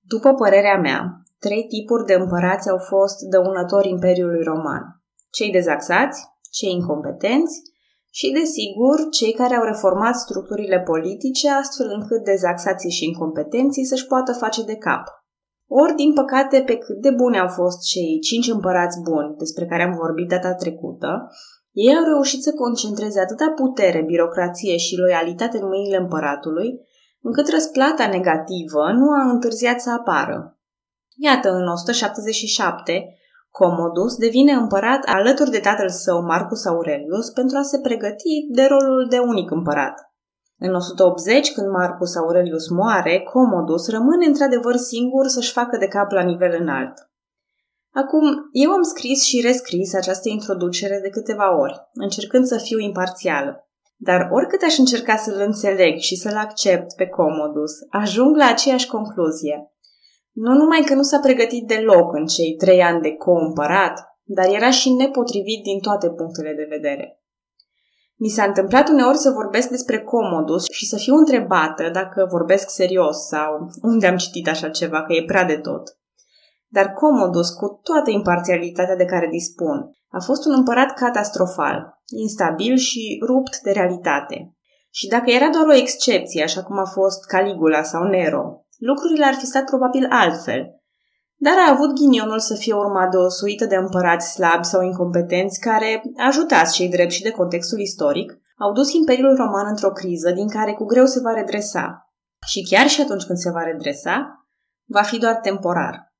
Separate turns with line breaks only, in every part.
După părerea mea, trei tipuri de împărați au fost dăunători Imperiului Roman. Cei dezaxați, cei incompetenți și, desigur, cei care au reformat structurile politice astfel încât dezaxații și incompetenții să-și poată face de cap. Ori, din păcate, pe cât de bune au fost cei cinci împărați buni despre care am vorbit data trecută, ei au reușit să concentreze atâta putere, birocrație și loialitate în mâinile împăratului, încât răsplata negativă nu a întârziat să apară. Iată, în 177, Comodus devine împărat alături de tatăl său Marcus Aurelius pentru a se pregăti de rolul de unic împărat. În 180, când Marcus Aurelius moare, Comodus rămâne într-adevăr singur să-și facă de cap la nivel înalt. Acum, eu am scris și rescris această introducere de câteva ori, încercând să fiu imparțială. Dar oricât aș încerca să-l înțeleg și să-l accept pe Comodus, ajung la aceeași concluzie. Nu numai că nu s-a pregătit deloc în cei trei ani de co-împărat, dar era și nepotrivit din toate punctele de vedere. Mi s-a întâmplat uneori să vorbesc despre Comodus și să fiu întrebată dacă vorbesc serios sau unde am citit așa ceva, că e prea de tot. Dar Comodus, cu toată imparțialitatea de care dispun, a fost un împărat catastrofal, instabil și rupt de realitate. Și dacă era doar o excepție, așa cum a fost Caligula sau Nero, lucrurile ar fi stat probabil altfel. Dar a avut ghinionul să fie urmat de o suită de împărați slabi sau incompetenți care, ajutați cei drept și de contextul istoric, au dus Imperiul Roman într-o criză din care cu greu se va redresa. Și chiar și atunci când se va redresa, va fi doar temporar.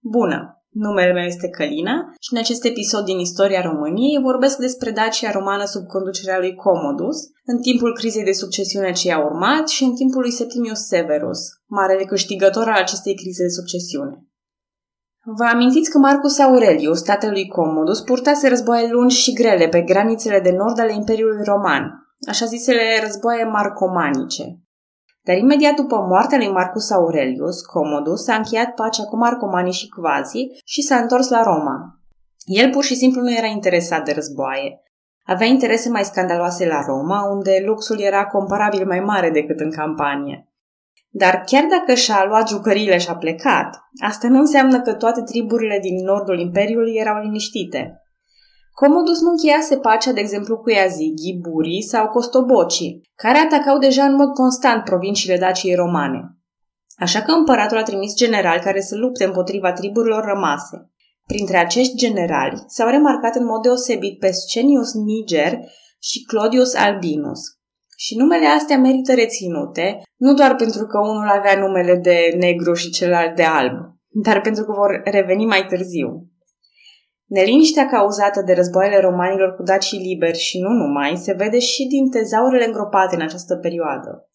Bună! Numele meu este Călina și în acest episod din istoria României vorbesc despre Dacia romană sub conducerea lui Commodus, în timpul crizei de succesiune ce i-a urmat și în timpul lui Septimius Severus, marele câștigător al acestei crize de succesiune. Vă amintiți că Marcus Aurelius, tatăl lui Commodus, purtase războaie lungi și grele pe granițele de nord ale Imperiului Roman, așa zisele războaie marcomanice. Dar imediat după moartea lui Marcus Aurelius, Commodus a încheiat pacea cu Marcomani și Quasi și s-a întors la Roma. El pur și simplu nu era interesat de războaie. Avea interese mai scandaloase la Roma, unde luxul era comparabil mai mare decât în campanie. Dar chiar dacă și-a luat jucăriile și a plecat, asta nu înseamnă că toate triburile din nordul Imperiului erau liniștite. Comodus nu încheiase pacea, de exemplu, cu Iazighi, Burii sau Costobocii, care atacau deja în mod constant provinciile Daciei romane. Așa că împăratul a trimis generali care să lupte împotriva triburilor rămase. Printre acești generali s-au remarcat în mod deosebit pe Scenius Niger și Clodius Albinus. Și numele astea merită reținute, nu doar pentru că unul avea numele de negru și celălalt de alb, dar pentru că vor reveni mai târziu. Neliniștea cauzată de războaiele romanilor cu dacii liberi și nu numai se vede și din tezaurele îngropate în această perioadă.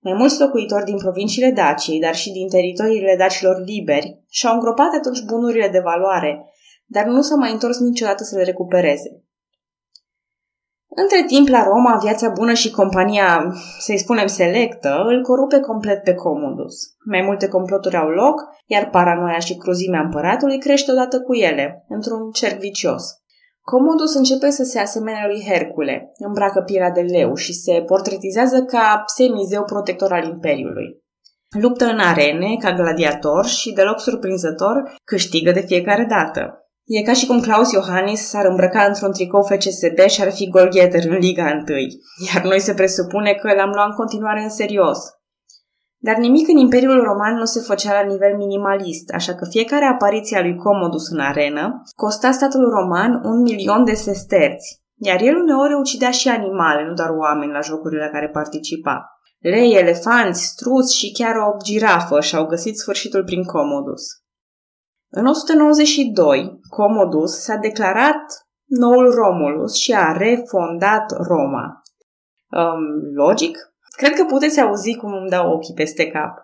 Mai mulți locuitori din provinciile Daciei, dar și din teritoriile dacilor liberi, și-au îngropat atunci bunurile de valoare, dar nu s-au mai întors niciodată să le recupereze. Între timp, la Roma, viața bună și compania, să-i spunem selectă, îl corupe complet pe Comodus. Mai multe comploturi au loc, iar paranoia și cruzimea împăratului crește odată cu ele, într-un cerc vicios. Comodus începe să se asemene lui Hercule, îmbracă pielea de leu și se portretizează ca semizeu protector al Imperiului. Luptă în arene, ca gladiator și, deloc surprinzător, câștigă de fiecare dată. E ca și cum Claus Iohannis s-ar îmbrăca într-un tricou FCSB și ar fi golgheter în Liga 1, iar noi se presupune că l-am luat în continuare în serios. Dar nimic în Imperiul Roman nu se făcea la nivel minimalist, așa că fiecare apariție a lui Comodus în arenă costa statul roman un milion de sesterți, iar el uneori ucidea și animale, nu doar oameni la jocurile la care participa. Lei, elefanți, struți și chiar o girafă și-au găsit sfârșitul prin Comodus. În 192, Comodus s-a declarat noul Romulus și a refondat Roma. Um, logic? Cred că puteți auzi cum îmi dau ochii peste cap.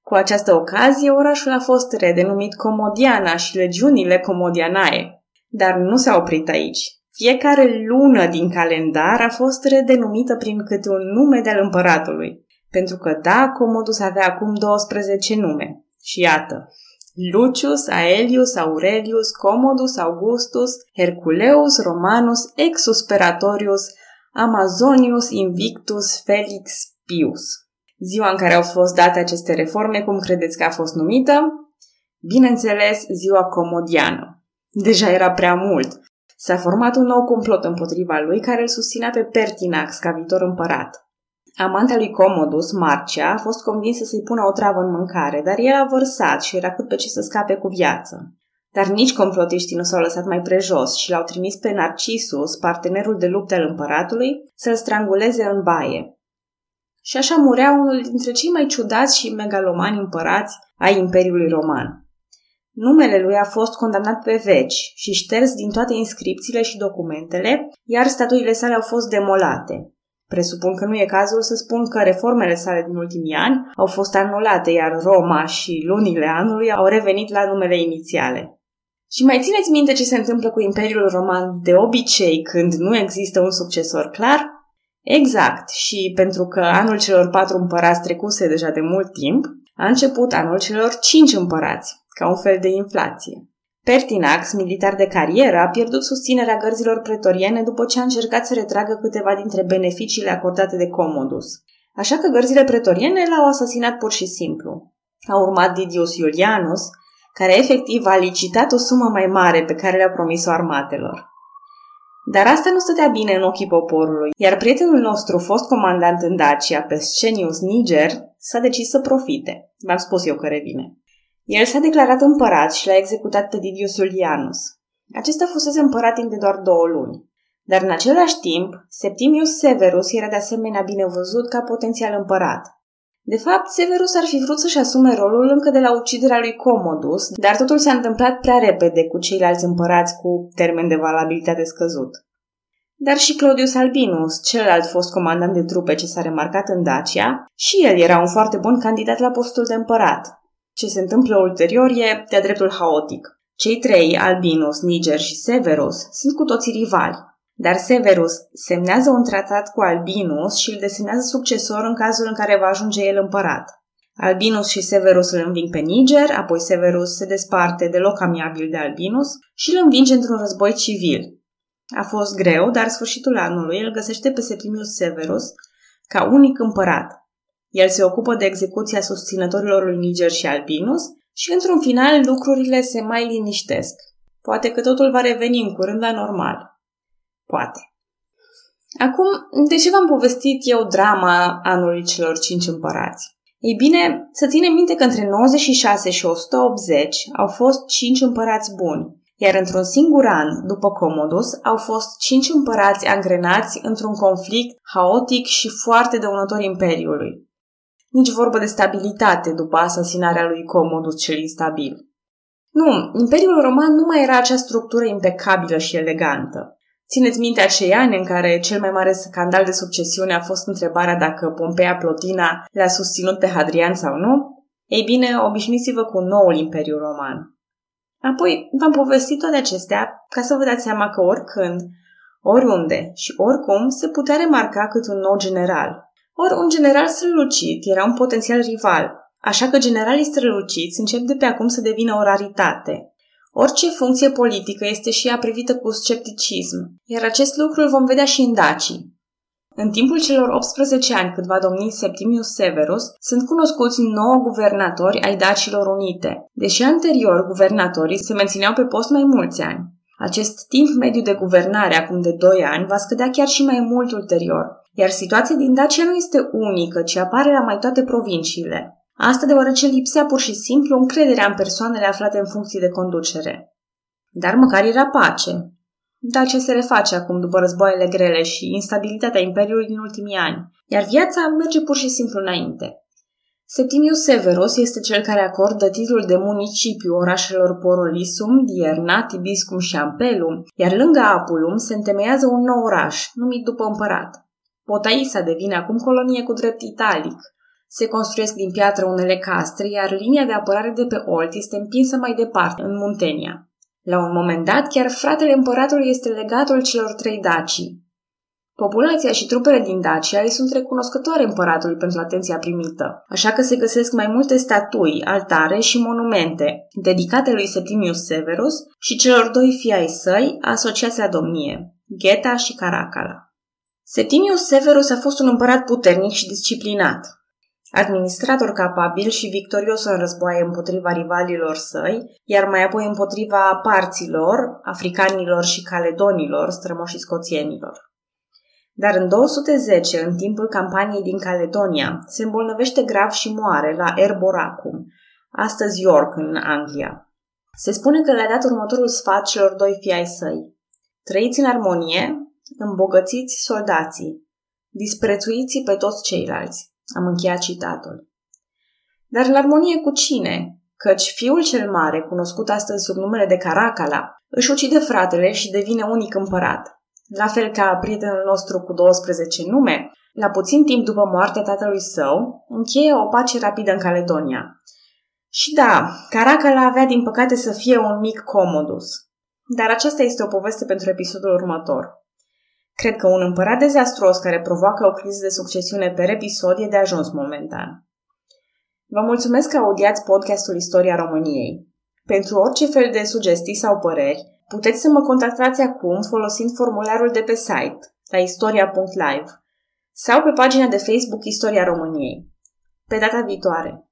Cu această ocazie, orașul a fost redenumit Comodiana și legiunile Comodianae. Dar nu s-a oprit aici. Fiecare lună din calendar a fost redenumită prin câte un nume de-al împăratului. Pentru că, da, Comodus avea acum 12 nume. Și iată, Lucius, Aelius, Aurelius, Commodus, Augustus, Herculeus, Romanus, Exusperatorius, Amazonius, Invictus, Felix, Pius. Ziua în care au fost date aceste reforme, cum credeți că a fost numită? Bineînțeles, ziua comodiană. Deja era prea mult. S-a format un nou complot împotriva lui care îl susținea pe Pertinax ca viitor împărat. Amanta lui Comodus, Marcia, a fost convinsă să-i pună o travă în mâncare, dar el a vărsat și era cât pe ce să scape cu viață. Dar nici complotiștii nu s-au lăsat mai prejos și l-au trimis pe Narcisus, partenerul de luptă al împăratului, să-l stranguleze în baie. Și așa murea unul dintre cei mai ciudați și megalomani împărați ai Imperiului Roman. Numele lui a fost condamnat pe veci și șters din toate inscripțiile și documentele, iar statuile sale au fost demolate. Presupun că nu e cazul să spun că reformele sale din ultimii ani au fost anulate, iar Roma și lunile anului au revenit la numele inițiale. Și mai țineți minte ce se întâmplă cu Imperiul Roman de obicei când nu există un succesor clar? Exact, și pentru că anul celor patru împărați trecuse deja de mult timp, a început anul celor cinci împărați, ca un fel de inflație. Pertinax, militar de carieră, a pierdut susținerea gărzilor pretoriene după ce a încercat să retragă câteva dintre beneficiile acordate de Commodus. Așa că gărzile pretoriene l-au asasinat pur și simplu. A urmat Didius Iulianus, care efectiv a licitat o sumă mai mare pe care le-a promis-o armatelor. Dar asta nu stătea bine în ochii poporului, iar prietenul nostru, fost comandant în Dacia, Pescenius Niger, s-a decis să profite. V-am spus eu că revine. El s-a declarat împărat și l-a executat pe Didius Iulianus. Acesta fusese împărat timp de doar două luni. Dar în același timp, Septimius Severus era de asemenea bine văzut ca potențial împărat. De fapt, Severus ar fi vrut să-și asume rolul încă de la uciderea lui Commodus, dar totul s-a întâmplat prea repede cu ceilalți împărați cu termen de valabilitate scăzut. Dar și Claudius Albinus, celălalt fost comandant de trupe ce s-a remarcat în Dacia, și el era un foarte bun candidat la postul de împărat. Ce se întâmplă ulterior e de-a dreptul haotic. Cei trei, Albinus, Niger și Severus, sunt cu toții rivali. Dar Severus semnează un tratat cu Albinus și îl desemnează succesor în cazul în care va ajunge el împărat. Albinus și Severus îl înving pe Niger, apoi Severus se desparte deloc amiabil de Albinus și îl învinge într-un război civil. A fost greu, dar sfârșitul anului îl găsește pe Septimius Severus ca unic împărat. El se ocupă de execuția susținătorilor lui Niger și Albinus și, într-un final, lucrurile se mai liniștesc. Poate că totul va reveni în curând la normal. Poate. Acum, de ce v-am povestit eu drama anului celor cinci împărați? Ei bine, să ținem minte că între 96 și 180 au fost cinci împărați buni, iar într-un singur an, după Comodus, au fost cinci împărați angrenați într-un conflict haotic și foarte dăunător imperiului nici vorbă de stabilitate după asasinarea lui Commodus cel instabil. Nu, Imperiul Roman nu mai era acea structură impecabilă și elegantă. Țineți minte acei ani în care cel mai mare scandal de succesiune a fost întrebarea dacă Pompeia Plotina le-a susținut pe Hadrian sau nu? Ei bine, obișnuiți-vă cu noul Imperiu Roman. Apoi v-am povestit toate acestea ca să vă dați seama că oricând, oriunde și oricum se putea remarca cât un nou general, ori un general strălucit era un potențial rival, așa că generalii străluciți încep de pe acum să devină o raritate. Orice funcție politică este și ea privită cu scepticism, iar acest lucru îl vom vedea și în Dacii. În timpul celor 18 ani cât va domni Septimius Severus, sunt cunoscuți nouă guvernatori ai Dacilor Unite, deși anterior guvernatorii se mențineau pe post mai mulți ani. Acest timp mediu de guvernare acum de 2 ani va scădea chiar și mai mult ulterior, iar situația din Dacia nu este unică, ci apare la mai toate provinciile. Asta deoarece lipsea pur și simplu încrederea în persoanele aflate în funcții de conducere. Dar măcar era pace. Dacia se reface acum după războaiele grele și instabilitatea Imperiului din ultimii ani, iar viața merge pur și simplu înainte. Septimius Severus este cel care acordă titlul de municipiu orașelor Porolisum, Dierna, Tibiscum și Ampelum, iar lângă Apulum se întemeiază un nou oraș, numit după împărat. Potaisa devine acum colonie cu drept italic. Se construiesc din piatră unele castre, iar linia de apărare de pe Olt este împinsă mai departe, în Muntenia. La un moment dat, chiar fratele împăratului este legatul celor trei dacii. Populația și trupele din Dacia îi sunt recunoscătoare împăratului pentru atenția primită, așa că se găsesc mai multe statui, altare și monumente dedicate lui Septimius Severus și celor doi fii ai săi asociați la domnie, Gheta și Caracala. Septimius Severus a fost un împărat puternic și disciplinat. administrator capabil și victorios în războaie împotriva rivalilor săi, iar mai apoi împotriva parților, africanilor și caledonilor, strămoșii scoțienilor. Dar în 210, în timpul campaniei din Caledonia, se îmbolnăvește grav și moare la Erboracum, astăzi York, în Anglia. Se spune că le-a dat următorul sfat celor doi fii ai săi. Trăiți în armonie, îmbogățiți soldații, disprețuiți pe toți ceilalți. Am încheiat citatul. Dar în armonie cu cine? Căci fiul cel mare, cunoscut astăzi sub numele de Caracala, își ucide fratele și devine unic împărat. La fel ca prietenul nostru cu 12 nume, la puțin timp după moartea tatălui său, încheie o pace rapidă în Caledonia. Și da, Caracala avea din păcate să fie un mic comodus. Dar aceasta este o poveste pentru episodul următor. Cred că un împărat dezastruos care provoacă o criză de succesiune per episod e de ajuns momentan. Vă mulțumesc că audiați podcastul Istoria României. Pentru orice fel de sugestii sau păreri, puteți să mă contactați acum folosind formularul de pe site, la istoria.live, sau pe pagina de Facebook Istoria României. Pe data viitoare!